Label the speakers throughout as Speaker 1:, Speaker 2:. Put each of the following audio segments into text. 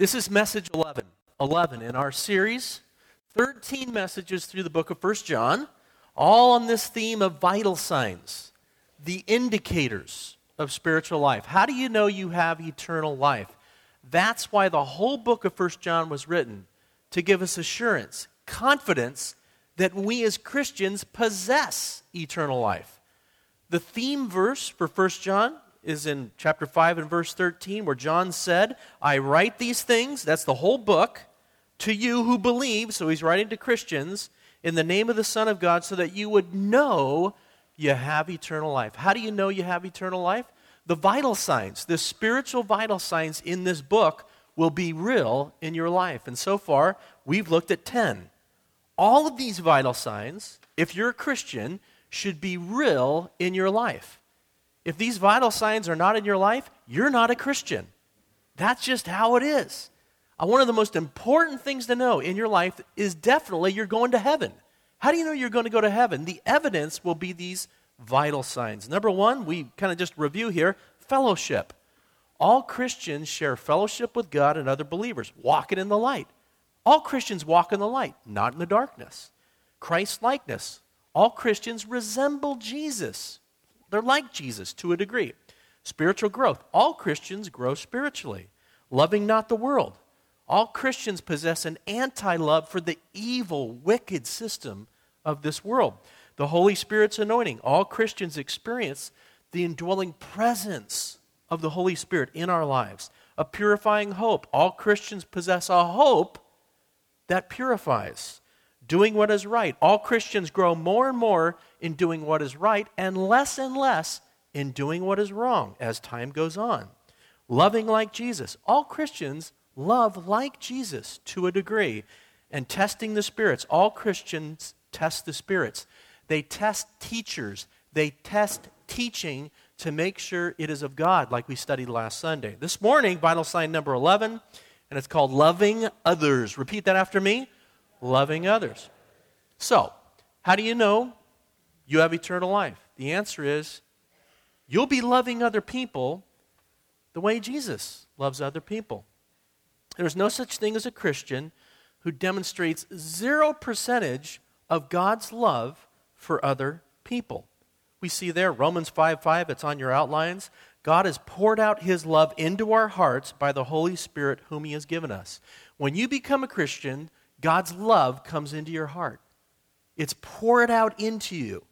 Speaker 1: This is message 11, 11 in our series, 13 messages through the book of First John, all on this theme of vital signs, the indicators of spiritual life. How do you know you have eternal life? That's why the whole book of First John was written to give us assurance, confidence that we as Christians possess eternal life. The theme verse for First John is in chapter 5 and verse 13, where John said, I write these things, that's the whole book, to you who believe. So he's writing to Christians in the name of the Son of God so that you would know you have eternal life. How do you know you have eternal life? The vital signs, the spiritual vital signs in this book will be real in your life. And so far, we've looked at 10. All of these vital signs, if you're a Christian, should be real in your life. If these vital signs are not in your life, you're not a Christian. That's just how it is. Uh, one of the most important things to know in your life is definitely you're going to heaven. How do you know you're going to go to heaven? The evidence will be these vital signs. Number one, we kind of just review here fellowship. All Christians share fellowship with God and other believers, walking in the light. All Christians walk in the light, not in the darkness. Christ likeness. All Christians resemble Jesus. They're like Jesus to a degree. Spiritual growth. All Christians grow spiritually, loving not the world. All Christians possess an anti love for the evil, wicked system of this world. The Holy Spirit's anointing. All Christians experience the indwelling presence of the Holy Spirit in our lives. A purifying hope. All Christians possess a hope that purifies. Doing what is right. All Christians grow more and more in doing what is right and less and less in doing what is wrong as time goes on. Loving like Jesus. All Christians love like Jesus to a degree. And testing the spirits. All Christians test the spirits. They test teachers, they test teaching to make sure it is of God, like we studied last Sunday. This morning, vital sign number 11, and it's called loving others. Repeat that after me loving others. So, how do you know you have eternal life? The answer is you'll be loving other people the way Jesus loves other people. There's no such thing as a Christian who demonstrates zero percentage of God's love for other people. We see there, Romans 5 5, it's on your outlines. God has poured out his love into our hearts by the Holy Spirit, whom he has given us. When you become a Christian, God's love comes into your heart. It's poured out into you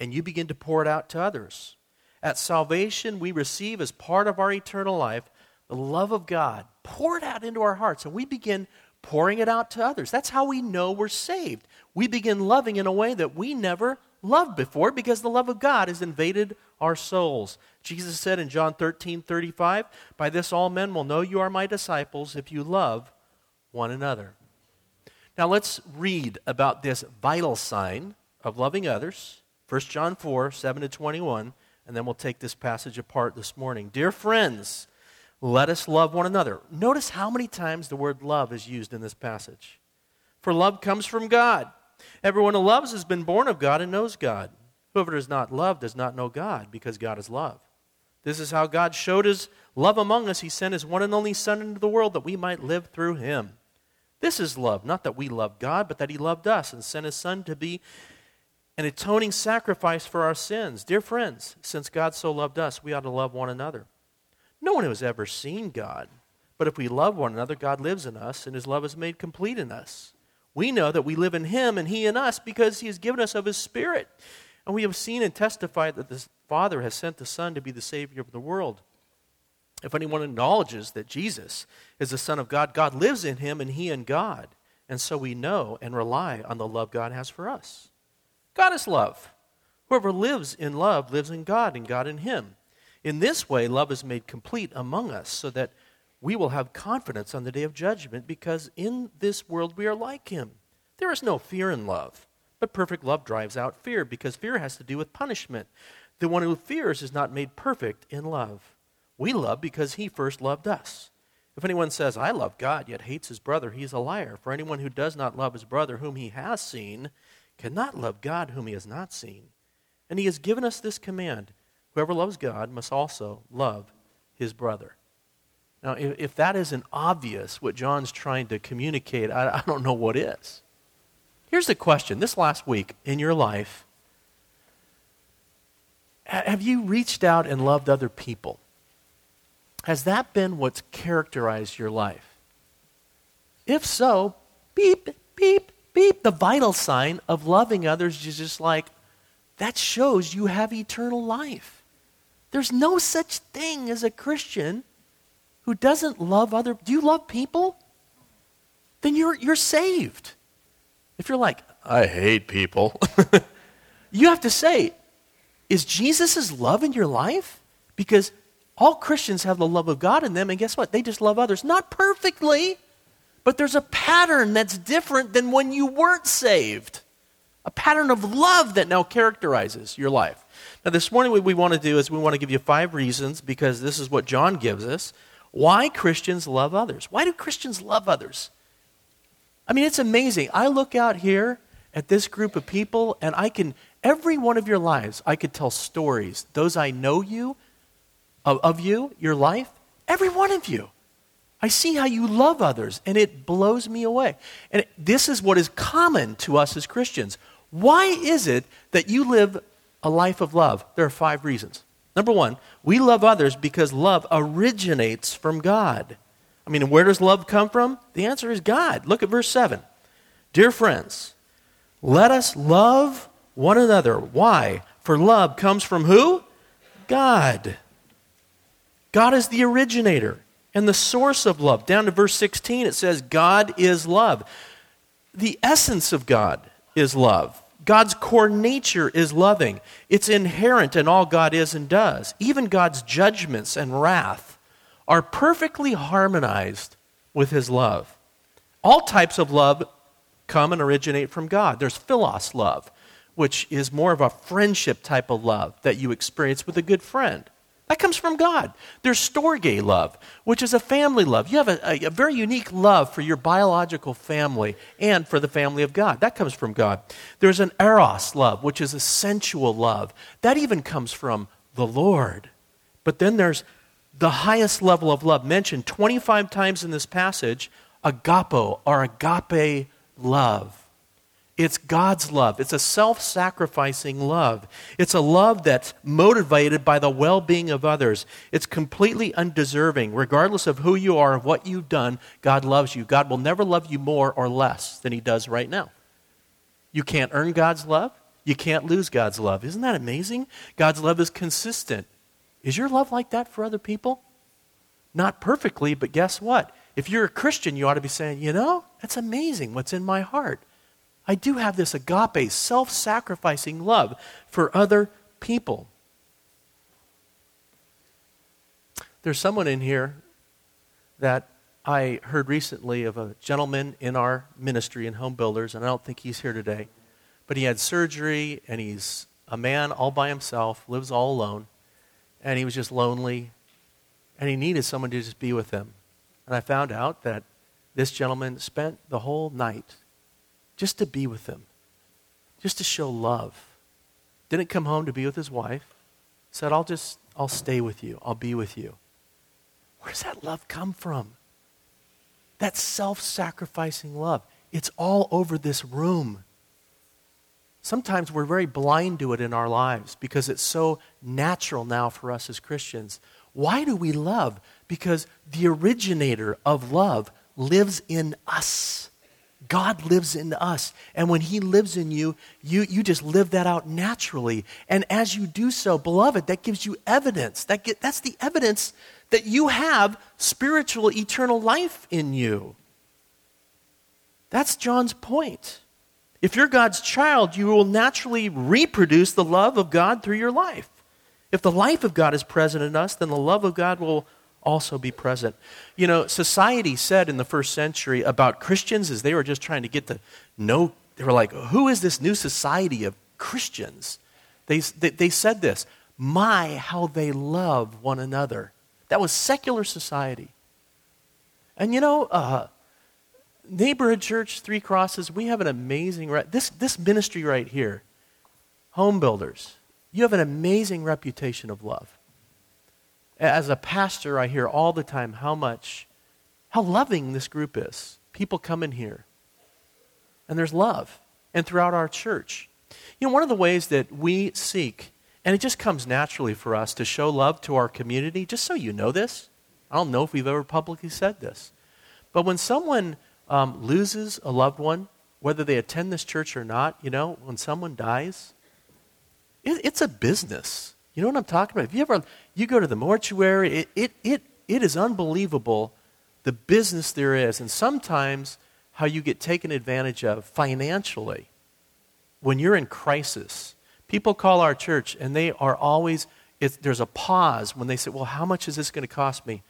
Speaker 1: and you begin to pour it out to others. At salvation, we receive as part of our eternal life the love of God poured out into our hearts, and we begin pouring it out to others. That's how we know we're saved. We begin loving in a way that we never loved before because the love of God has invaded our souls. Jesus said in John 13 35, By this all men will know you are my disciples if you love one another. Now let's read about this vital sign of loving others 1 John 4, 7 to 21, and then we'll take this passage apart this morning. Dear friends, let us love one another. Notice how many times the word love is used in this passage. For love comes from God. Everyone who loves has been born of God and knows God. Whoever does not love does not know God, because God is love. This is how God showed his love among us. He sent his one and only Son into the world that we might live through him. This is love, not that we love God, but that he loved us and sent his Son to be an atoning sacrifice for our sins. Dear friends, since God so loved us, we ought to love one another. No one has ever seen God, but if we love one another, God lives in us, and his love is made complete in us. We know that we live in him and he in us because he has given us of his Spirit. And we have seen and testified that the Father has sent the Son to be the Savior of the world. If anyone acknowledges that Jesus is the Son of God, God lives in him and he in God. And so we know and rely on the love God has for us. God is love. Whoever lives in love lives in God and God in him. In this way, love is made complete among us so that we will have confidence on the day of judgment because in this world we are like him. There is no fear in love, but perfect love drives out fear because fear has to do with punishment. The one who fears is not made perfect in love. We love because he first loved us. If anyone says, I love God, yet hates his brother, he is a liar. For anyone who does not love his brother whom he has seen cannot love God whom he has not seen. And he has given us this command whoever loves God must also love his brother. Now, if, if that isn't obvious, what John's trying to communicate, I, I don't know what is. Here's the question this last week in your life, have you reached out and loved other people? Has that been what's characterized your life? If so, beep, beep, beep. The vital sign of loving others is just like, that shows you have eternal life. There's no such thing as a Christian who doesn't love other do you love people then you're you're saved if you're like i hate people you have to say is jesus' love in your life because all christians have the love of god in them and guess what they just love others not perfectly but there's a pattern that's different than when you weren't saved a pattern of love that now characterizes your life now this morning what we want to do is we want to give you five reasons because this is what john gives us why Christians love others. Why do Christians love others? I mean, it's amazing. I look out here at this group of people, and I can, every one of your lives, I could tell stories. Those I know you, of, of you, your life, every one of you. I see how you love others, and it blows me away. And this is what is common to us as Christians. Why is it that you live a life of love? There are five reasons. Number one, we love others because love originates from God. I mean, where does love come from? The answer is God. Look at verse 7. Dear friends, let us love one another. Why? For love comes from who? God. God is the originator and the source of love. Down to verse 16, it says, God is love. The essence of God is love. God's core nature is loving. It's inherent in all God is and does. Even God's judgments and wrath are perfectly harmonized with his love. All types of love come and originate from God. There's philos love, which is more of a friendship type of love that you experience with a good friend. That comes from God. There's storge love, which is a family love. You have a, a, a, very unique love for your biological family and for the family of God. That comes from God. There's an eros love, which is a sensual love. That even comes from the Lord. But then there's the highest level of love mentioned 25 times in this passage agapo or agape love. It's God's love. It's a self sacrificing love. It's a love that's motivated by the well being of others. It's completely undeserving. Regardless of who you are, of what you've done, God loves you. God will never love you more or less than He does right now. You can't earn God's love. You can't lose God's love. Isn't that amazing? God's love is consistent. Is your love like that for other people? Not perfectly, but guess what? If you're a Christian, you ought to be saying, you know, that's amazing what's in my heart. I do have this agape, self sacrificing love for other people. There's someone in here that I heard recently of a gentleman in our ministry in Home Builders, and I don't think he's here today. But he had surgery, and he's a man all by himself, lives all alone, and he was just lonely, and he needed someone to just be with him. And I found out that this gentleman spent the whole night just to be with them, just to show love. Didn't come home to be with his wife. Said, I'll just, I'll stay with you. I'll be with you. Where does that love come from? That self sacrificing love. It's all over this room. Sometimes we're very blind to it in our lives because it's so natural now for us as Christians. Why do we love? Because the originator of love lives in us. God lives in us. And when He lives in you, you, you just live that out naturally. And as you do so, beloved, that gives you evidence. That get, that's the evidence that you have spiritual, eternal life in you. That's John's point. If you're God's child, you will naturally reproduce the love of God through your life. If the life of God is present in us, then the love of God will also be present. You know, society said in the first century about Christians as they were just trying to get to know, they were like, who is this new society of Christians? They, they, they said this, my, how they love one another. That was secular society. And you know, uh, Neighborhood Church, Three Crosses, we have an amazing, re- this, this ministry right here, Home Builders, you have an amazing reputation of love. As a pastor, I hear all the time how much, how loving this group is. People come in here, and there's love, and throughout our church. You know, one of the ways that we seek, and it just comes naturally for us to show love to our community, just so you know this, I don't know if we've ever publicly said this, but when someone um, loses a loved one, whether they attend this church or not, you know, when someone dies, it, it's a business. You know what I'm talking about? If you ever you go to the mortuary, it, it, it, it is unbelievable the business there is, and sometimes how you get taken advantage of financially when you're in crisis. People call our church, and they are always, there's a pause when they say, Well, how much is this going to cost me?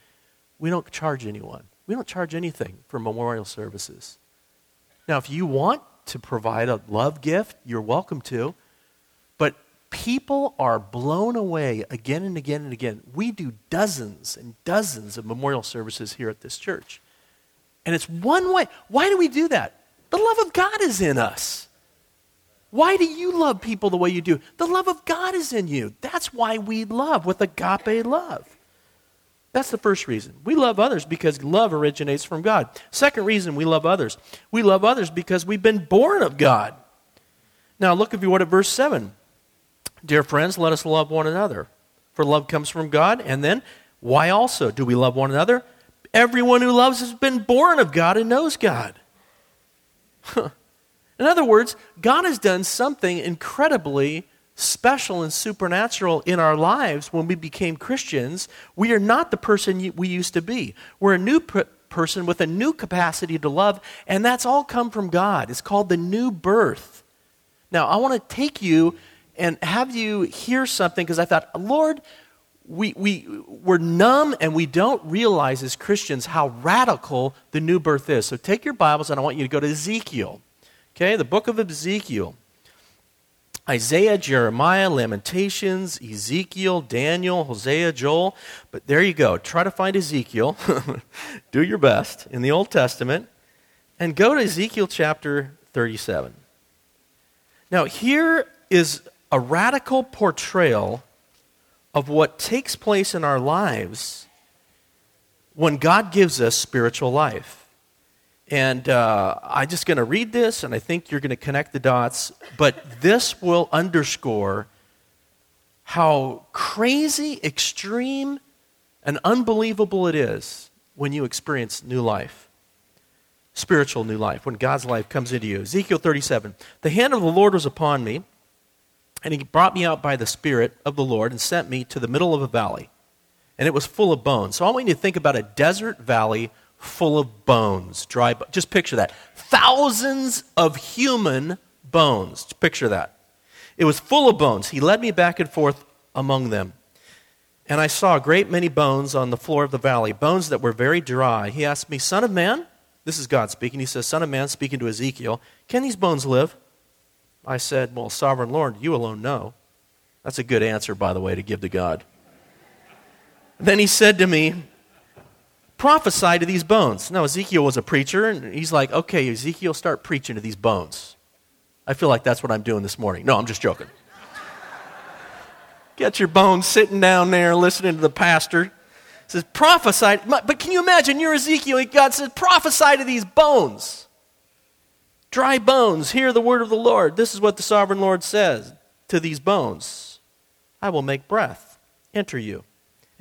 Speaker 1: We don't charge anyone. We don't charge anything for memorial services. Now, if you want to provide a love gift, you're welcome to. People are blown away again and again and again. We do dozens and dozens of memorial services here at this church. And it's one way. Why do we do that? The love of God is in us. Why do you love people the way you do? The love of God is in you. That's why we love with agape love. That's the first reason. We love others because love originates from God. Second reason we love others. We love others because we've been born of God. Now look if you want at verse 7. Dear friends, let us love one another. For love comes from God. And then, why also do we love one another? Everyone who loves has been born of God and knows God. In other words, God has done something incredibly special and supernatural in our lives when we became Christians, we are not the person we used to be. We're a new person with a new capacity to love, and that's all come from God. It's called the new birth. Now, I want to take you and have you hear something because I thought, Lord, we, we, we're numb and we don't realize as Christians how radical the new birth is. So take your Bibles and I want you to go to Ezekiel. Okay, the book of Ezekiel. Isaiah, Jeremiah, Lamentations, Ezekiel, Daniel, Hosea, Joel. But there you go. Try to find Ezekiel. Do your best in the Old Testament. And go to Ezekiel chapter 37. Now, here is a radical portrayal of what takes place in our lives when God gives us spiritual life. And uh, I'm just going to read this, and I think you're going to connect the dots. But this will underscore how crazy, extreme, and unbelievable it is when you experience new life, spiritual new life, when God's life comes into you. Ezekiel 37 The hand of the Lord was upon me, and he brought me out by the Spirit of the Lord and sent me to the middle of a valley, and it was full of bones. So I want you to think about a desert valley full of bones, dry. Just picture that. Thousands of human bones. Just Picture that. It was full of bones. He led me back and forth among them. And I saw a great many bones on the floor of the valley, bones that were very dry. He asked me, Son of man, this is God speaking. He says, Son of man, speaking to Ezekiel, can these bones live? I said, Well, sovereign Lord, you alone know. That's a good answer, by the way, to give to God. Then he said to me, prophesy to these bones. Now, Ezekiel was a preacher, and he's like, okay, Ezekiel, start preaching to these bones. I feel like that's what I'm doing this morning. No, I'm just joking. Get your bones sitting down there listening to the pastor. He says, prophesy. But can you imagine? You're Ezekiel, God says, prophesy to these bones. Dry bones, hear the word of the Lord. This is what the sovereign Lord says to these bones I will make breath enter you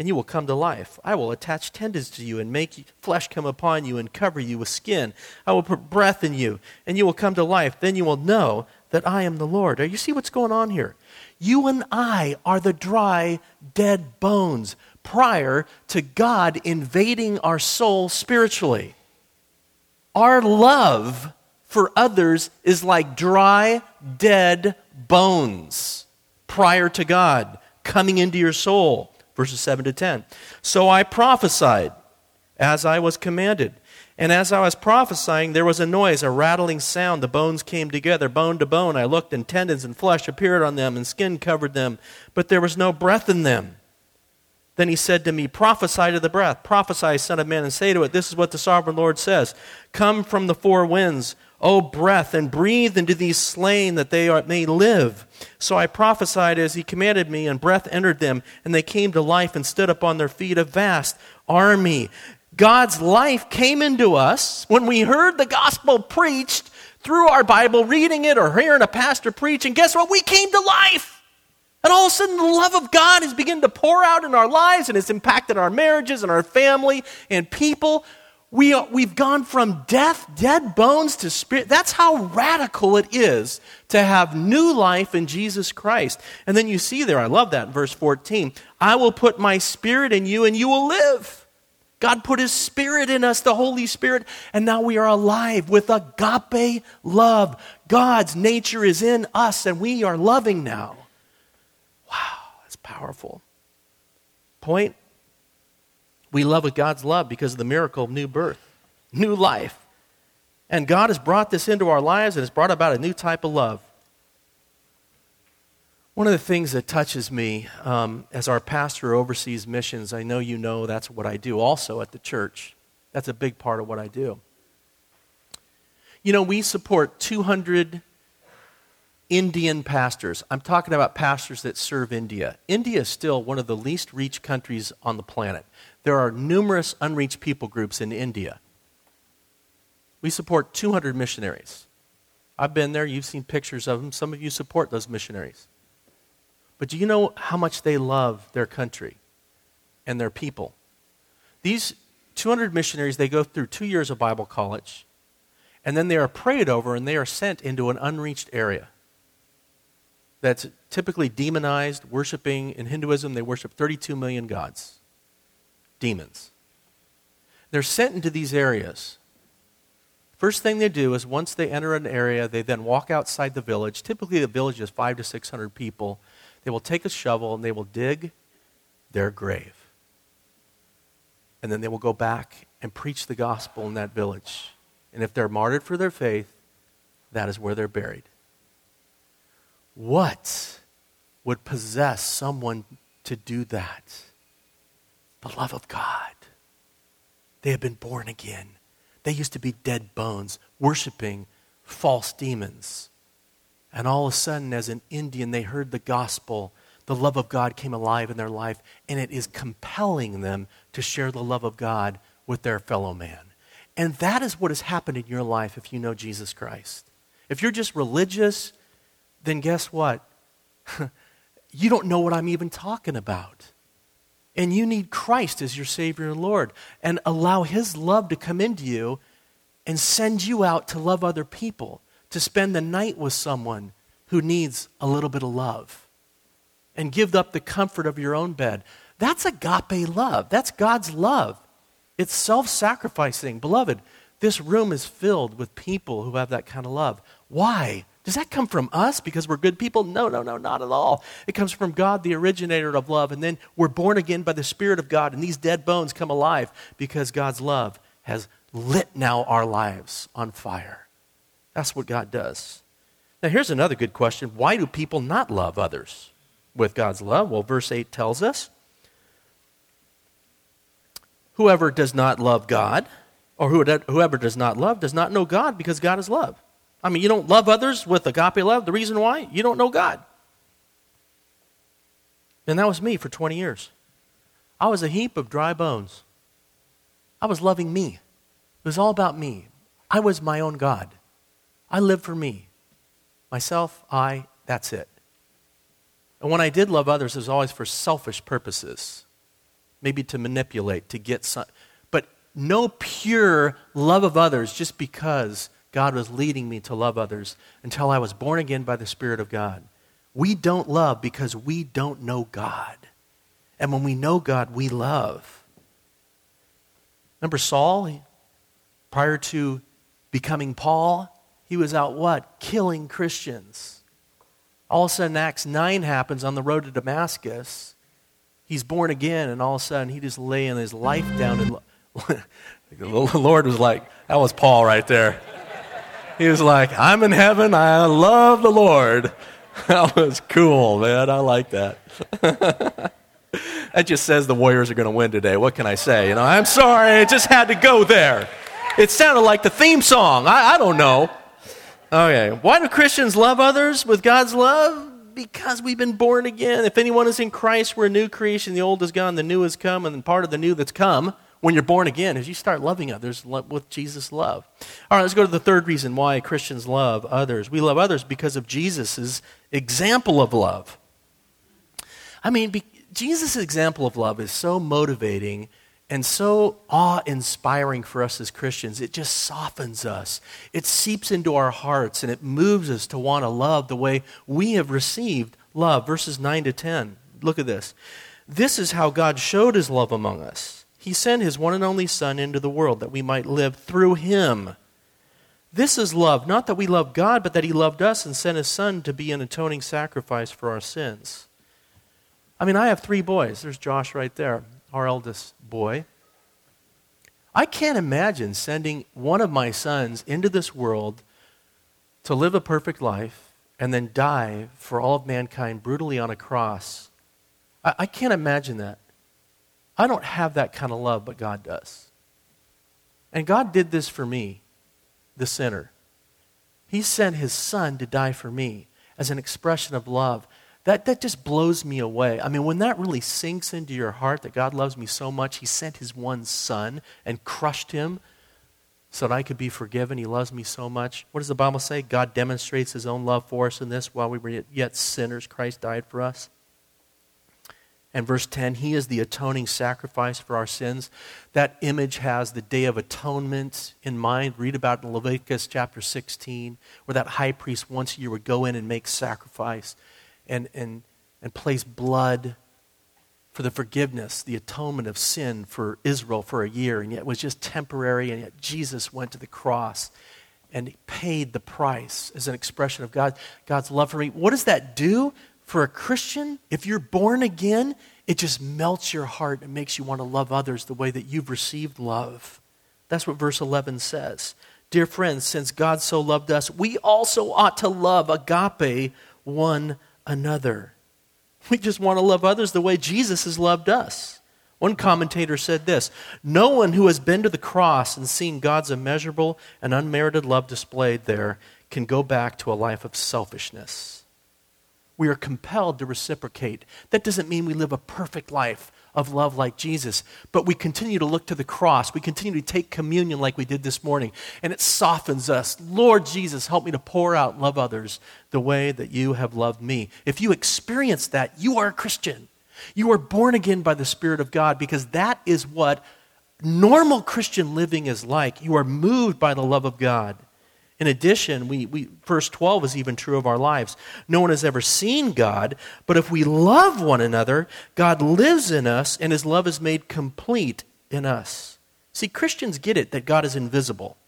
Speaker 1: and you will come to life. I will attach tendons to you and make flesh come upon you and cover you with skin. I will put breath in you, and you will come to life. Then you will know that I am the Lord. Are you see what's going on here? You and I are the dry, dead bones prior to God invading our soul spiritually. Our love for others is like dry, dead bones prior to God coming into your soul verses 7 to 10. So I prophesied as I was commanded. And as I was prophesying, there was a noise, a rattling sound. The bones came together, bone to bone. I looked, and tendons and flesh appeared on them, and skin covered them, but there was no breath in them. Then he said to me, Prophesy to the breath, prophesy, Son of Man, and say to it, This is what the sovereign Lord says Come from the four winds, O breath, and breathe into these slain that they are, may live. So I prophesied as he commanded me, and breath entered them, and they came to life and stood upon their feet, a vast army. God's life came into us when we heard the gospel preached through our Bible, reading it or hearing a pastor preach, and guess what? We came to life. And all of a sudden, the love of God has begun to pour out in our lives, and it's impacted our marriages and our family and people. We, we've gone from death, dead bones to spirit. That's how radical it is to have new life in Jesus Christ. And then you see there, I love that verse 14 I will put my spirit in you and you will live. God put his spirit in us, the Holy Spirit, and now we are alive with agape love. God's nature is in us and we are loving now. Wow, that's powerful. Point we love with God's love because of the miracle of new birth, new life. And God has brought this into our lives and has brought about a new type of love. One of the things that touches me um, as our pastor oversees missions, I know you know that's what I do also at the church. That's a big part of what I do. You know, we support 200 Indian pastors. I'm talking about pastors that serve India. India is still one of the least reached countries on the planet. There are numerous unreached people groups in India. We support 200 missionaries. I've been there, you've seen pictures of them. Some of you support those missionaries. But do you know how much they love their country and their people? These 200 missionaries, they go through two years of Bible college, and then they are prayed over and they are sent into an unreached area that's typically demonized, worshiping. In Hinduism, they worship 32 million gods demons. They're sent into these areas. First thing they do is once they enter an area, they then walk outside the village. Typically, the village is five to 600 people. They will take a shovel and they will dig their grave. And then they will go back and preach the gospel in that village. And if they're martyred for their faith, that is where they're buried. What would possess someone to do that? the love of God. They have been born again. They used to be dead bones, worshiping false demons. And all of a sudden, as an Indian, they heard the gospel. The love of God came alive in their life, and it is compelling them to share the love of God with their fellow man. And that is what has happened in your life if you know Jesus Christ. If you're just religious, then guess what? you don't know what I'm even talking about. And you need Christ as your Savior and Lord. And allow His love to come into you and send you out to love other people, to spend the night with someone who needs a little bit of love. And give up the comfort of your own bed. That's agape love. That's God's love. It's self sacrificing. Beloved, this room is filled with people who have that kind of love. Why? Does that come from us because we're good people? No, no, no, not at all. It comes from God, the originator of love. And then we're born again by the Spirit of God, and these dead bones come alive because God's love has lit now our lives on fire. That's what God does. Now, here's another good question why do people not love others with God's love? Well, verse 8 tells us whoever does not love God, or whoever does not love, does not know God because God is love. I mean, you don't love others with agape love. The reason why? You don't know God. And that was me for 20 years. I was a heap of dry bones. I was loving me. It was all about me. I was my own God. I lived for me. Myself, I, that's it. And when I did love others, it was always for selfish purposes. Maybe to manipulate, to get some. But no pure love of others just because God was leading me to love others until I was born again by the Spirit of God. We don't love because we don't know God. And when we know God, we love. Remember Saul? Prior to becoming Paul, he was out what? Killing Christians. All of a sudden, Acts 9 happens on the road to Damascus. He's born again, and all of a sudden, he just laying his life down. And the Lord was like, that was Paul right there. He was like, I'm in heaven. I love the Lord. That was cool, man. I like that. that just says the Warriors are going to win today. What can I say? You know, I'm sorry. I just had to go there. It sounded like the theme song. I, I don't know. Okay. Why do Christians love others with God's love? Because we've been born again. If anyone is in Christ, we're a new creation. The old is gone, the new has come, and part of the new that's come when you're born again is you start loving others with Jesus' love. All right, let's go to the third reason why Christians love others. We love others because of Jesus' example of love. I mean, Jesus' example of love is so motivating and so awe inspiring for us as Christians. It just softens us, it seeps into our hearts, and it moves us to want to love the way we have received love. Verses 9 to 10. Look at this. This is how God showed his love among us. He sent his one and only Son into the world that we might live through him. This is love, not that we love God, but that he loved us and sent his Son to be an atoning sacrifice for our sins. I mean, I have three boys. There's Josh right there, our eldest boy. I can't imagine sending one of my sons into this world to live a perfect life and then die for all of mankind brutally on a cross. I, I can't imagine that. I don't have that kind of love, but God does. And God did this for me, the sinner. He sent his son to die for me as an expression of love. That, that just blows me away. I mean, when that really sinks into your heart that God loves me so much, He sent His one Son and crushed Him so that I could be forgiven. He loves me so much. What does the Bible say? God demonstrates His own love for us in this while we were yet sinners, Christ died for us. And verse 10, He is the atoning sacrifice for our sins. That image has the Day of Atonement in mind. Read about in Leviticus chapter 16, where that high priest once a year would go in and make sacrifice and, and, and place blood for the forgiveness, the atonement of sin for Israel for a year, and yet it was just temporary, and yet Jesus went to the cross and paid the price as an expression of God, God's love for me. What does that do for a Christian? If you're born again, it just melts your heart and makes you want to love others the way that you've received love. That's what verse 11 says. Dear friends, since God so loved us, we also ought to love agape one another. We just want to love others the way Jesus has loved us. One commentator said this No one who has been to the cross and seen God's immeasurable and unmerited love displayed there can go back to a life of selfishness. We are compelled to reciprocate. That doesn't mean we live a perfect life of love like Jesus. But we continue to look to the cross. We continue to take communion like we did this morning. And it softens us. Lord Jesus, help me to pour out and love others the way that you have loved me. If you experience that, you are a Christian. You are born again by the Spirit of God because that is what normal Christian living is like. You are moved by the love of God. In addition, we, we, verse 12 is even true of our lives. No one has ever seen God, but if we love one another, God lives in us and his love is made complete in us. See, Christians get it that God is invisible.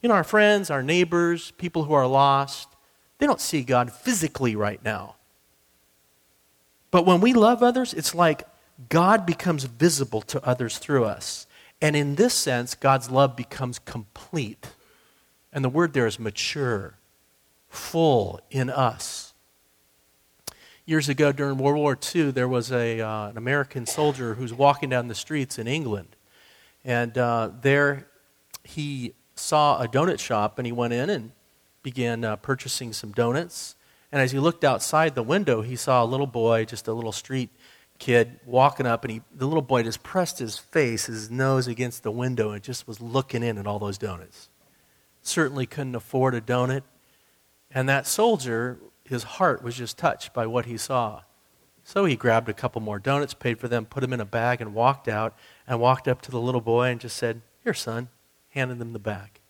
Speaker 1: You know, our friends, our neighbors, people who are lost, they don't see God physically right now. But when we love others, it's like God becomes visible to others through us. And in this sense, God's love becomes complete. And the word there is mature, full in us. Years ago, during World War II, there was a, uh, an American soldier who was walking down the streets in England. And uh, there he saw a donut shop and he went in and began uh, purchasing some donuts. And as he looked outside the window, he saw a little boy, just a little street kid, walking up. And he, the little boy just pressed his face, his nose against the window, and just was looking in at all those donuts certainly couldn't afford a donut. And that soldier, his heart was just touched by what he saw. So he grabbed a couple more donuts, paid for them, put them in a bag, and walked out and walked up to the little boy and just said, Here, son, handed them the bag.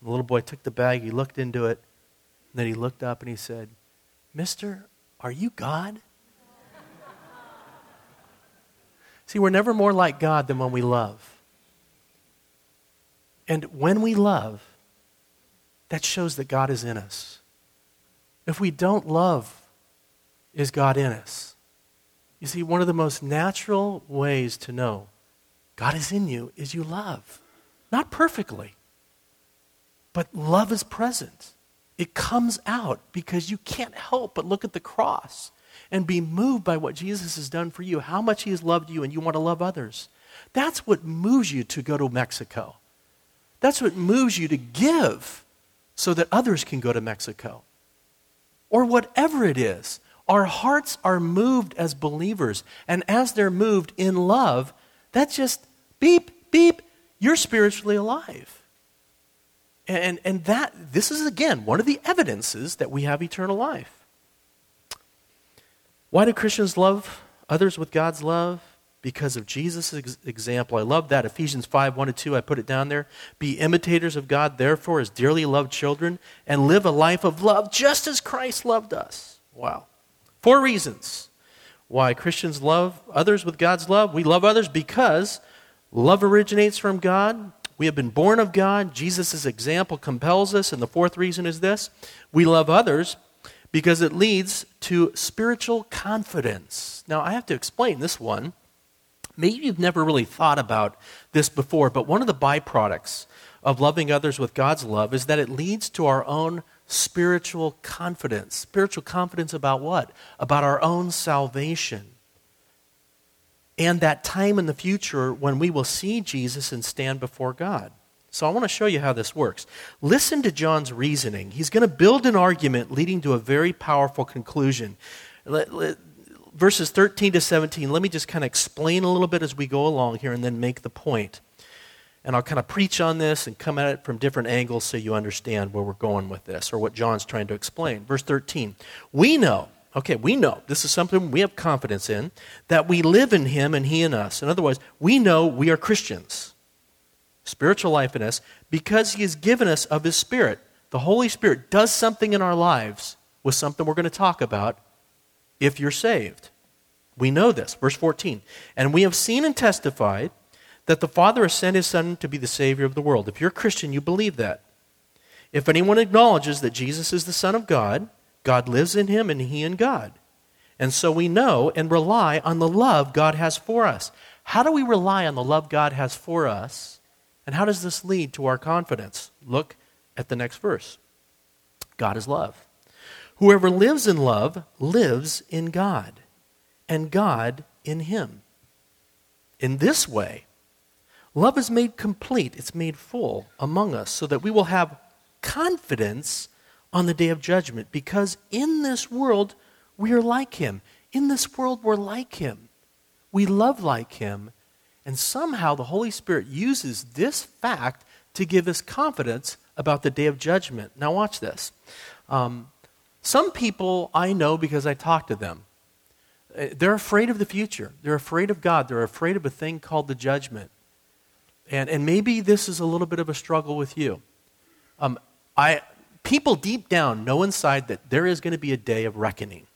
Speaker 1: And the little boy took the bag, he looked into it, and then he looked up and he said, Mister, are you God? See, we're never more like God than when we love. And when we love, that shows that God is in us. If we don't love, is God in us? You see, one of the most natural ways to know God is in you is you love. Not perfectly, but love is present. It comes out because you can't help but look at the cross and be moved by what Jesus has done for you, how much he has loved you, and you want to love others. That's what moves you to go to Mexico. That's what moves you to give so that others can go to Mexico. Or whatever it is, our hearts are moved as believers. And as they're moved in love, that just beep, beep, you're spiritually alive. And, and that, this is again one of the evidences that we have eternal life. Why do Christians love others with God's love? Because of Jesus' example. I love that. Ephesians 5 1 to 2, I put it down there. Be imitators of God, therefore, as dearly loved children, and live a life of love just as Christ loved us. Wow. Four reasons why Christians love others with God's love. We love others because love originates from God. We have been born of God. Jesus' example compels us. And the fourth reason is this we love others because it leads to spiritual confidence. Now, I have to explain this one. Maybe you've never really thought about this before, but one of the byproducts of loving others with God's love is that it leads to our own spiritual confidence. Spiritual confidence about what? About our own salvation. And that time in the future when we will see Jesus and stand before God. So I want to show you how this works. Listen to John's reasoning. He's going to build an argument leading to a very powerful conclusion. Verses 13 to 17, let me just kind of explain a little bit as we go along here and then make the point. And I'll kind of preach on this and come at it from different angles so you understand where we're going with this or what John's trying to explain. Verse 13. We know, okay, we know, this is something we have confidence in, that we live in him and he in us. In other words, we know we are Christians spiritual life in us, because He has given us of His Spirit. The Holy Spirit does something in our lives with something we're going to talk about if you're saved. We know this. Verse 14. And we have seen and testified that the Father has sent His Son to be the Savior of the world. If you're a Christian, you believe that. If anyone acknowledges that Jesus is the Son of God, God lives in him and he in God. And so we know and rely on the love God has for us. How do we rely on the love God has for us? And how does this lead to our confidence? Look at the next verse God is love. Whoever lives in love lives in God, and God in him. In this way, love is made complete, it's made full among us, so that we will have confidence on the day of judgment, because in this world we are like him. In this world we're like him. We love like him, and somehow the Holy Spirit uses this fact to give us confidence about the day of judgment. Now, watch this. Um, some people I know because I talk to them. Uh, they're afraid of the future. They're afraid of God. They're afraid of a thing called the judgment. And, and maybe this is a little bit of a struggle with you. Um, I, people deep down know inside that there is going to be a day of reckoning.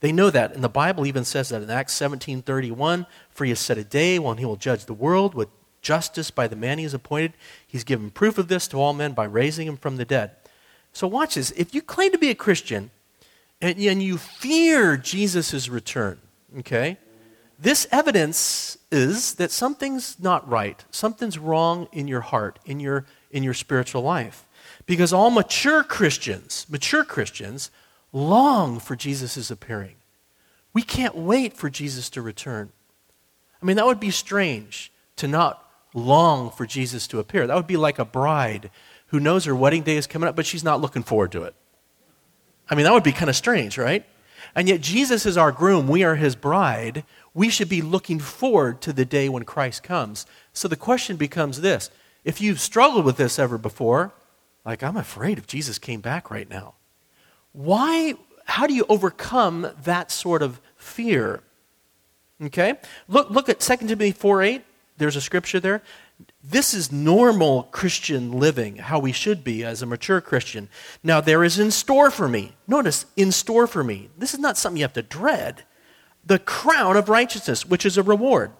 Speaker 1: They know that. And the Bible even says that in Acts 17:31, for he has set a day when he will judge the world with justice by the man he has appointed. He's given proof of this to all men by raising him from the dead. So watch this. If you claim to be a Christian and, and you fear Jesus' return, okay, this evidence is that something's not right. Something's wrong in your heart, in your, in your spiritual life. Because all mature Christians, mature Christians, long for Jesus' appearing. We can't wait for Jesus to return. I mean, that would be strange to not long for Jesus to appear. That would be like a bride who knows her wedding day is coming up, but she's not looking forward to it. I mean, that would be kind of strange, right? And yet, Jesus is our groom, we are his bride. We should be looking forward to the day when Christ comes. So the question becomes this if you've struggled with this ever before, like, I'm afraid if Jesus came back right now. Why, how do you overcome that sort of fear? Okay? Look, look at 2 Timothy 4 8. There's a scripture there. This is normal Christian living, how we should be as a mature Christian. Now, there is in store for me. Notice, in store for me. This is not something you have to dread. The crown of righteousness, which is a reward,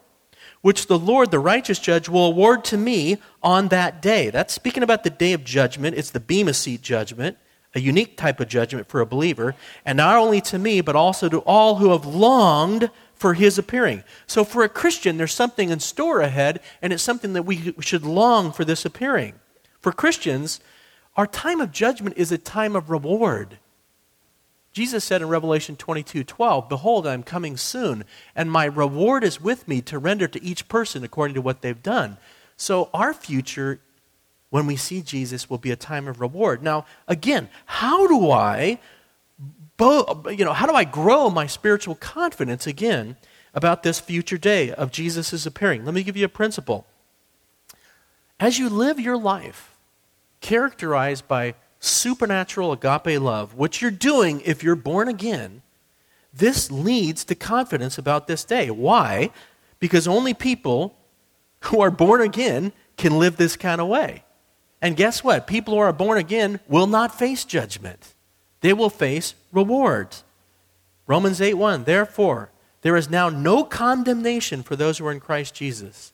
Speaker 1: which the Lord, the righteous judge, will award to me on that day. That's speaking about the day of judgment. It's the Bema Seat judgment a unique type of judgment for a believer, and not only to me, but also to all who have longed for his appearing. So for a Christian, there's something in store ahead, and it's something that we should long for this appearing. For Christians, our time of judgment is a time of reward. Jesus said in Revelation 22 12, Behold, I am coming soon, and my reward is with me to render to each person according to what they've done. So our future when we see Jesus will be a time of reward. Now, again, how do I you know, how do I grow my spiritual confidence again about this future day of Jesus' appearing? Let me give you a principle. As you live your life characterized by supernatural agape love, what you're doing if you're born again, this leads to confidence about this day. Why? Because only people who are born again can live this kind of way. And guess what? People who are born again will not face judgment. They will face rewards. Romans 8 1. Therefore, there is now no condemnation for those who are in Christ Jesus.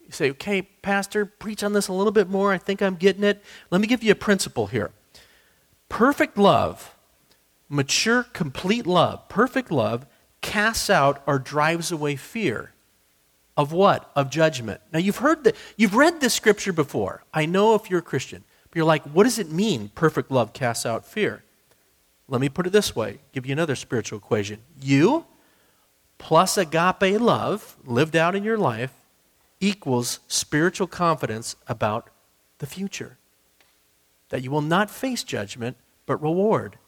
Speaker 1: You say, okay, Pastor, preach on this a little bit more. I think I'm getting it. Let me give you a principle here. Perfect love, mature, complete love, perfect love casts out or drives away fear. Of what? Of judgment. Now you've heard that you've read this scripture before. I know if you're a Christian. But you're like, what does it mean? Perfect love casts out fear. Let me put it this way give you another spiritual equation. You plus agape love lived out in your life equals spiritual confidence about the future. That you will not face judgment, but reward.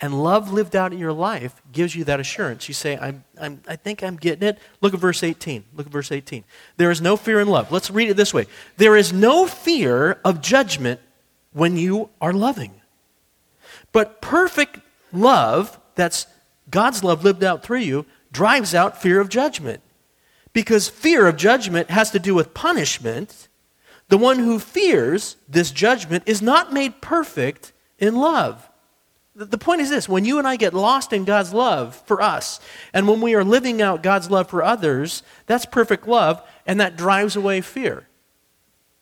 Speaker 1: And love lived out in your life gives you that assurance. You say, I'm, I'm, I think I'm getting it. Look at verse 18. Look at verse 18. There is no fear in love. Let's read it this way There is no fear of judgment when you are loving. But perfect love, that's God's love lived out through you, drives out fear of judgment. Because fear of judgment has to do with punishment. The one who fears this judgment is not made perfect in love. The point is this when you and I get lost in God's love for us, and when we are living out God's love for others, that's perfect love, and that drives away fear.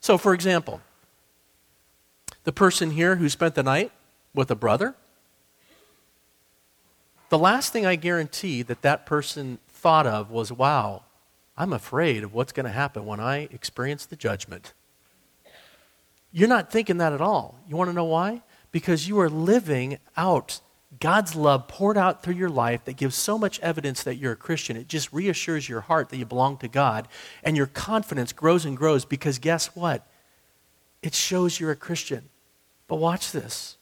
Speaker 1: So, for example, the person here who spent the night with a brother, the last thing I guarantee that that person thought of was, wow, I'm afraid of what's going to happen when I experience the judgment. You're not thinking that at all. You want to know why? Because you are living out God's love poured out through your life that gives so much evidence that you're a Christian. It just reassures your heart that you belong to God, and your confidence grows and grows because guess what? It shows you're a Christian. But watch this.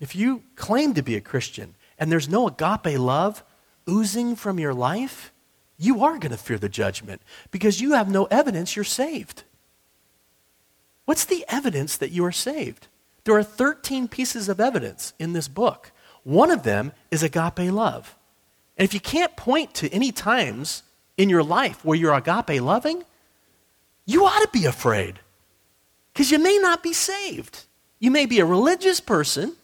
Speaker 1: If you claim to be a Christian and there's no agape love oozing from your life, you are going to fear the judgment because you have no evidence you're saved. What's the evidence that you are saved? There are 13 pieces of evidence in this book. One of them is agape love. And if you can't point to any times in your life where you're agape loving, you ought to be afraid because you may not be saved. You may be a religious person,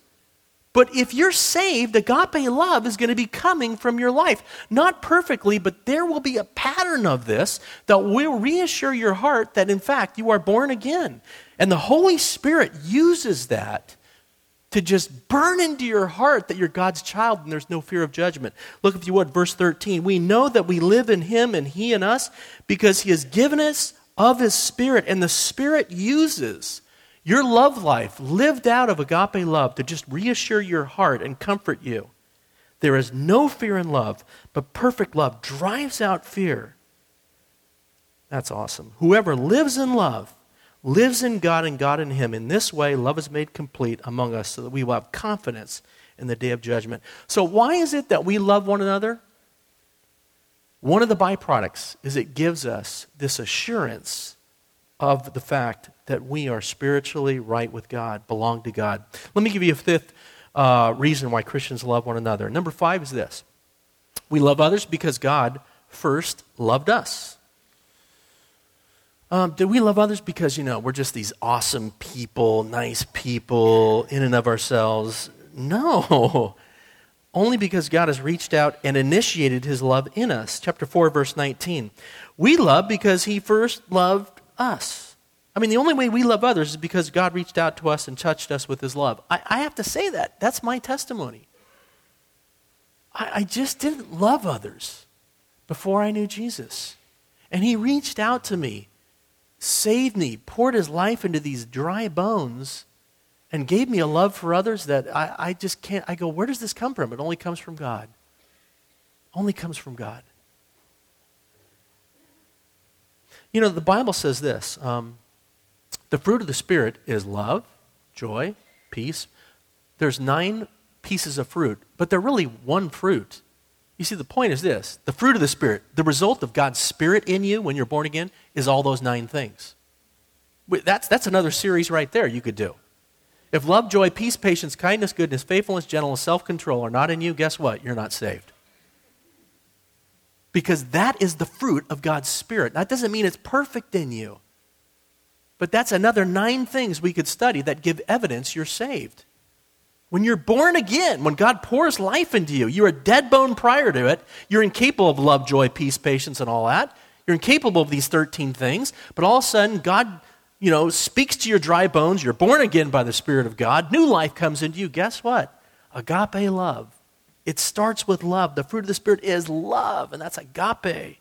Speaker 1: but if you're saved, agape love is going to be coming from your life. Not perfectly, but there will be a pattern of this that will reassure your heart that, in fact, you are born again. And the Holy Spirit uses that to just burn into your heart that you're God's child and there's no fear of judgment. Look, if you would, verse 13. We know that we live in Him and He in us because He has given us of His Spirit, and the Spirit uses your love life lived out of agape love to just reassure your heart and comfort you. There is no fear in love, but perfect love drives out fear. That's awesome. Whoever lives in love lives in God and God in him. In this way, love is made complete among us so that we will have confidence in the day of judgment. So, why is it that we love one another? One of the byproducts is it gives us this assurance of the fact that we are spiritually right with God, belong to God. Let me give you a fifth uh, reason why Christians love one another. Number five is this we love others because God first loved us. Um, do we love others because, you know, we're just these awesome people, nice people, in and of ourselves? No. Only because God has reached out and initiated his love in us. Chapter 4, verse 19. We love because he first loved us. I mean, the only way we love others is because God reached out to us and touched us with his love. I, I have to say that. That's my testimony. I, I just didn't love others before I knew Jesus. And he reached out to me, saved me, poured his life into these dry bones, and gave me a love for others that I, I just can't. I go, where does this come from? It only comes from God. Only comes from God. You know, the Bible says this. Um, The fruit of the Spirit is love, joy, peace. There's nine pieces of fruit, but they're really one fruit. You see, the point is this the fruit of the Spirit, the result of God's Spirit in you when you're born again, is all those nine things. That's, that's another series right there you could do. If love, joy, peace, patience, kindness, goodness, faithfulness, gentleness, self control are not in you, guess what? You're not saved. Because that is the fruit of God's Spirit. That doesn't mean it's perfect in you. But that's another nine things we could study that give evidence you're saved. When you're born again, when God pours life into you, you're a dead bone prior to it. You're incapable of love, joy, peace, patience, and all that. You're incapable of these 13 things. But all of a sudden, God, you know, speaks to your dry bones. You're born again by the Spirit of God. New life comes into you. Guess what? Agape love. It starts with love. The fruit of the Spirit is love, and that's agape.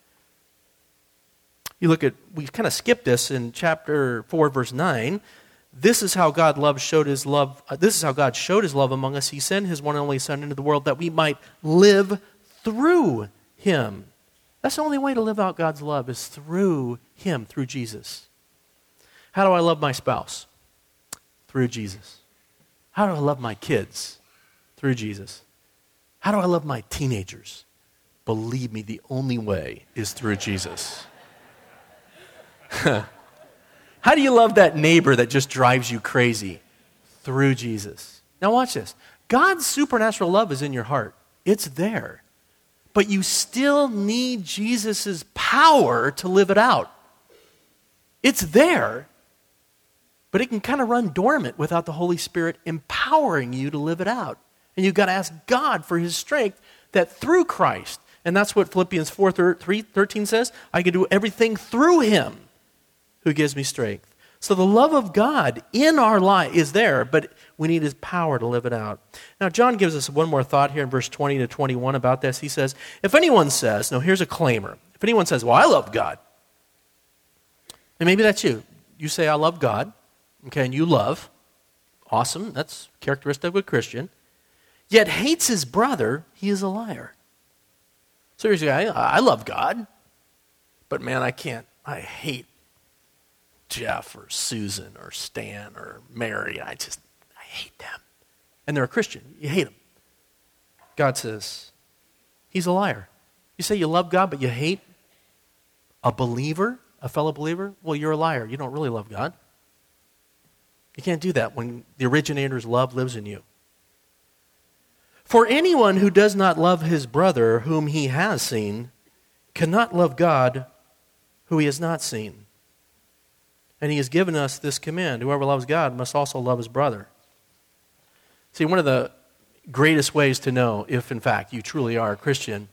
Speaker 1: You look at, we kind of skipped this in chapter 4, verse 9. This is how God love showed his love. Uh, this is how God showed his love among us. He sent his one and only Son into the world that we might live through him. That's the only way to live out God's love is through him, through Jesus. How do I love my spouse? Through Jesus. How do I love my kids? Through Jesus. How do I love my teenagers? Believe me, the only way is through Jesus. How do you love that neighbor that just drives you crazy? Through Jesus. Now, watch this. God's supernatural love is in your heart, it's there. But you still need Jesus' power to live it out. It's there, but it can kind of run dormant without the Holy Spirit empowering you to live it out. And you've got to ask God for his strength that through Christ, and that's what Philippians 4 13 says, I can do everything through him who gives me strength. So the love of God in our life is there, but we need his power to live it out. Now, John gives us one more thought here in verse 20 to 21 about this. He says, If anyone says, now here's a claimer. If anyone says, Well, I love God, and maybe that's you. You say, I love God, okay, and you love. Awesome. That's characteristic of a Christian. Yet hates his brother, he is a liar. A guy, I love God, but man, I can't. I hate Jeff or Susan or Stan or Mary. I just, I hate them. And they're a Christian. You hate them. God says, He's a liar. You say you love God, but you hate a believer, a fellow believer? Well, you're a liar. You don't really love God. You can't do that when the originator's love lives in you. For anyone who does not love his brother whom he has seen cannot love God who he has not seen. And he has given us this command whoever loves God must also love his brother. See, one of the greatest ways to know if, in fact, you truly are a Christian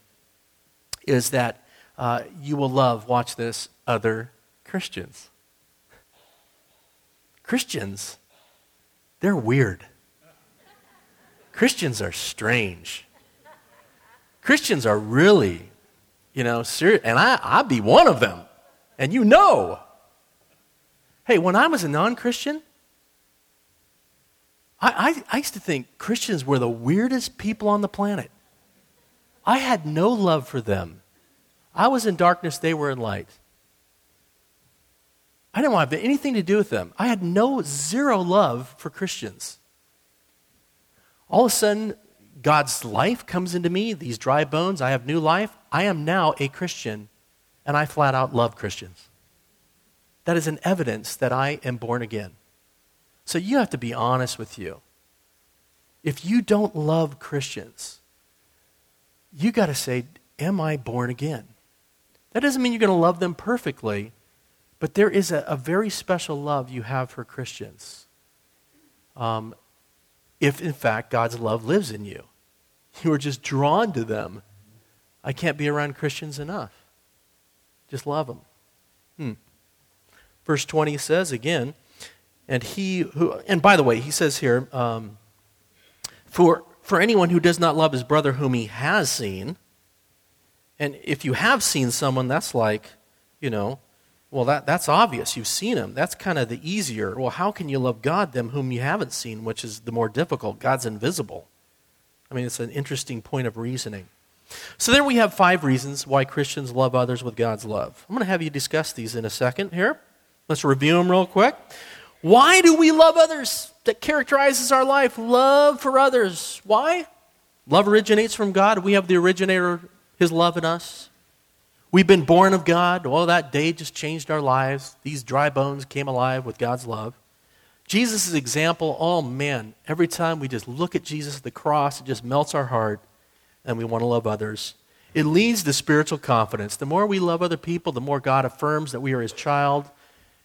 Speaker 1: is that uh, you will love, watch this, other Christians. Christians, they're weird. Christians are strange. Christians are really, you know, serious. And I, I'd be one of them. And you know. Hey, when I was a non Christian, I, I, I, used to think Christians were the weirdest people on the planet. I had no love for them. I was in darkness, they were in light. I didn't want to have anything to do with them. I had no zero love for Christians. All of a sudden, God's life comes into me, these dry bones, I have new life. I am now a Christian, and I flat out love Christians. That is an evidence that I am born again. So you have to be honest with you. If you don't love Christians, you got to say, Am I born again? That doesn't mean you're going to love them perfectly, but there is a, a very special love you have for Christians. Um, if, in fact, God's love lives in you, you are just drawn to them. I can't be around Christians enough. Just love them. Hmm. Verse 20 says again, and he who, and by the way, he says here, um, for, for anyone who does not love his brother whom he has seen, and if you have seen someone, that's like, you know, well, that, that's obvious. You've seen him. That's kind of the easier. Well, how can you love God, them whom you haven't seen, which is the more difficult? God's invisible. I mean, it's an interesting point of reasoning. So there we have five reasons why Christians love others with God's love. I'm going to have you discuss these in a second here. Let's review them real quick. Why do we love others? That characterizes our life. Love for others. Why? Love originates from God. We have the originator, His love in us. We've been born of God. Well, that day just changed our lives. These dry bones came alive with God's love. Jesus' example, oh man, every time we just look at Jesus at the cross, it just melts our heart and we want to love others. It leads to spiritual confidence. The more we love other people, the more God affirms that we are His child,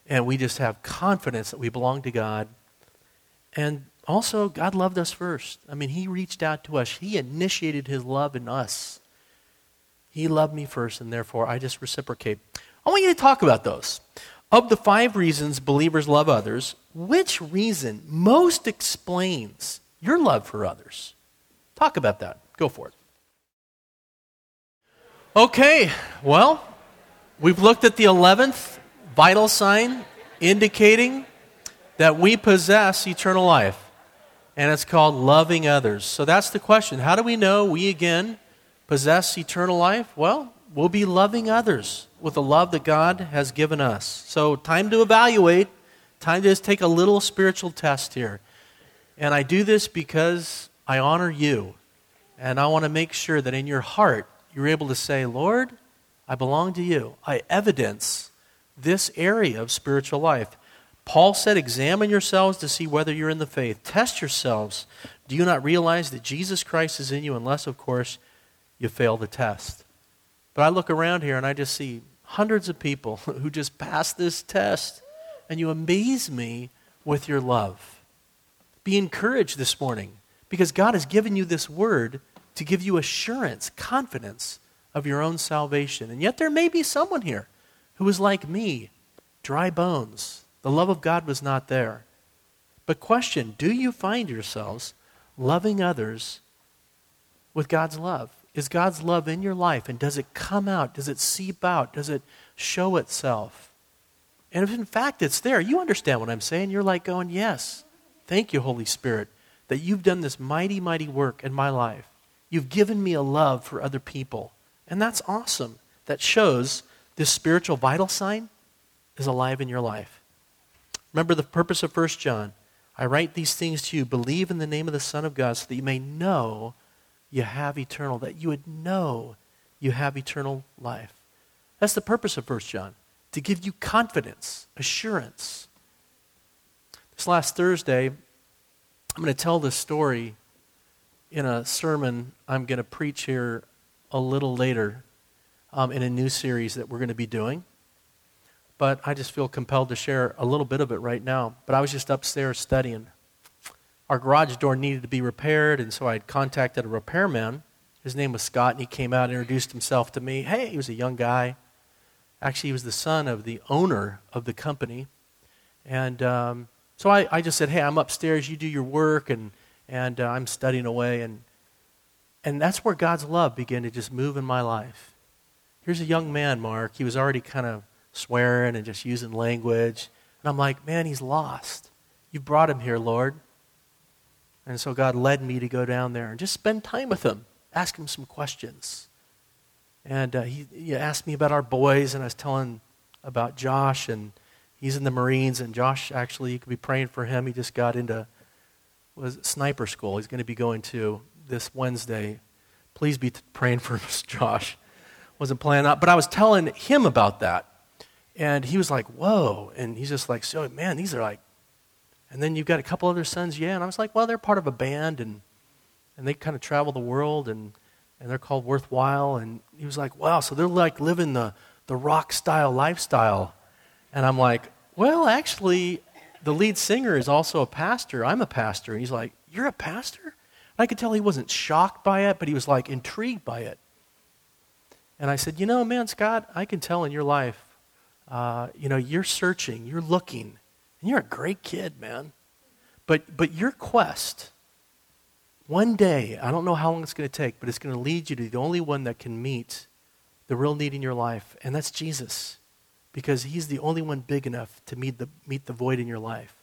Speaker 1: and we just have confidence that we belong to God. And also, God loved us first. I mean, He reached out to us, He initiated His love in us. He loved me first, and therefore I just reciprocate. I want you to talk about those. Of the five reasons believers love others, which reason most explains your love for others? Talk about that. Go for it. Okay, well, we've looked at the 11th vital sign indicating that we possess eternal life, and it's called loving others. So that's the question. How do we know we again possess eternal life? Well, we'll be loving others with the love that God has given us. So, time to evaluate, time to just take a little spiritual test here. And I do this because I honor you, and I want to make sure that in your heart, you're able to say, Lord, I belong to you. I evidence this area of spiritual life. Paul said, Examine yourselves to see whether you're in the faith. Test yourselves. Do you not realize that Jesus Christ is in you, unless, of course, you fail the test? But I look around here and I just see hundreds of people who just pass this test, and you amaze me with your love. Be encouraged this morning because God has given you this word to give you assurance, confidence of your own salvation. And yet there may be someone here who is like me, dry bones. The love of God was not there. But question, do you find yourselves loving others with God's love? Is God's love in your life and does it come out? Does it seep out? Does it show itself? And if in fact it's there, you understand what I'm saying. You're like going, Yes, thank you, Holy Spirit, that you've done this mighty, mighty work in my life. You've given me a love for other people. And that's awesome. That shows this spiritual vital sign is alive in your life. Remember the purpose of 1 John. I write these things to you. Believe in the name of the Son of God so that you may know you have eternal, that you would know you have eternal life. That's the purpose of 1 John, to give you confidence, assurance. This last Thursday, I'm going to tell this story in a sermon I'm going to preach here a little later um, in a new series that we're going to be doing. But I just feel compelled to share a little bit of it right now. But I was just upstairs studying. Our garage door needed to be repaired, and so I had contacted a repairman. His name was Scott, and he came out and introduced himself to me. Hey, he was a young guy. Actually, he was the son of the owner of the company. And um, so I, I just said, Hey, I'm upstairs. You do your work, and and uh, I'm studying away, and and that's where God's love began to just move in my life. Here's a young man, Mark. He was already kind of swearing and just using language, and I'm like, man, he's lost. You brought him here, Lord. And so God led me to go down there and just spend time with him, ask him some questions. And uh, he, he asked me about our boys, and I was telling about Josh, and he's in the Marines, and Josh actually, you could be praying for him. He just got into was sniper school. He's going to be going to this Wednesday. Please be praying for Josh. Wasn't planning out, but I was telling him about that, and he was like, "Whoa!" And he's just like, "So, man, these are like." And then you've got a couple other sons, yeah. And I was like, "Well, they're part of a band, and and they kind of travel the world, and and they're called Worthwhile." And he was like, "Wow!" So they're like living the the rock style lifestyle, and I'm like, "Well, actually, the lead singer is also a pastor. I'm a pastor. And he's like, You're a pastor? And I could tell he wasn't shocked by it, but he was like intrigued by it. And I said, You know, man, Scott, I can tell in your life, uh, you know, you're searching, you're looking, and you're a great kid, man. But, but your quest, one day, I don't know how long it's going to take, but it's going to lead you to the only one that can meet the real need in your life, and that's Jesus because he's the only one big enough to meet the, meet the void in your life.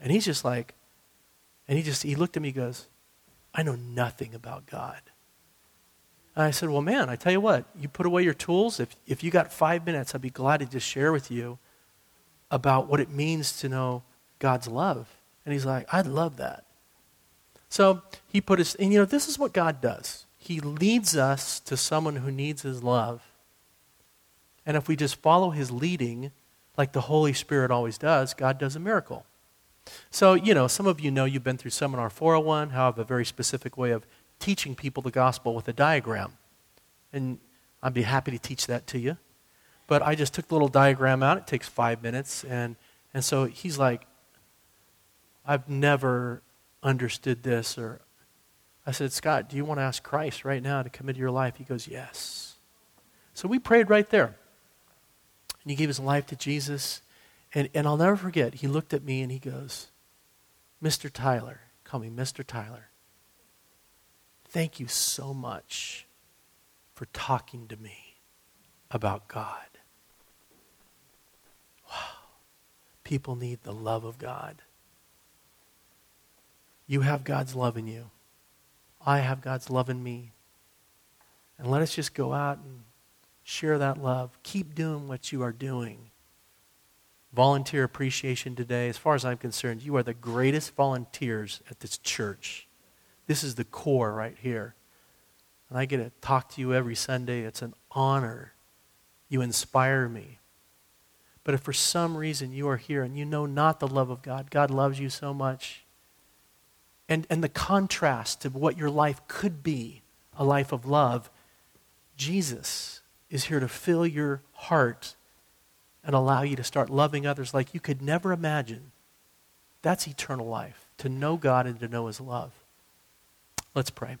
Speaker 1: And he's just like, and he just, he looked at me goes, I know nothing about God. And I said, well, man, I tell you what, you put away your tools. If, if you got five minutes, I'd be glad to just share with you about what it means to know God's love. And he's like, I'd love that. So he put his, and you know, this is what God does. He leads us to someone who needs his love. And if we just follow his leading, like the Holy Spirit always does, God does a miracle. So, you know, some of you know you've been through Seminar 401, how I have a very specific way of teaching people the gospel with a diagram. And I'd be happy to teach that to you. But I just took the little diagram out. It takes five minutes. And, and so he's like, I've never understood this. Or I said, Scott, do you want to ask Christ right now to come into your life? He goes, Yes. So we prayed right there. And he gave his life to Jesus. And, and I'll never forget, he looked at me and he goes, Mr. Tyler, call me Mr. Tyler. Thank you so much for talking to me about God. Wow. People need the love of God. You have God's love in you. I have God's love in me. And let us just go out and share that love. Keep doing what you are doing. Volunteer appreciation today, as far as I'm concerned, you are the greatest volunteers at this church. This is the core right here. And I get to talk to you every Sunday. It's an honor. You inspire me. But if for some reason you are here and you know not the love of God, God loves you so much, and, and the contrast to what your life could be a life of love, Jesus is here to fill your heart and allow you to start loving others like you could never imagine. That's eternal life, to know God and to know His love. Let's pray.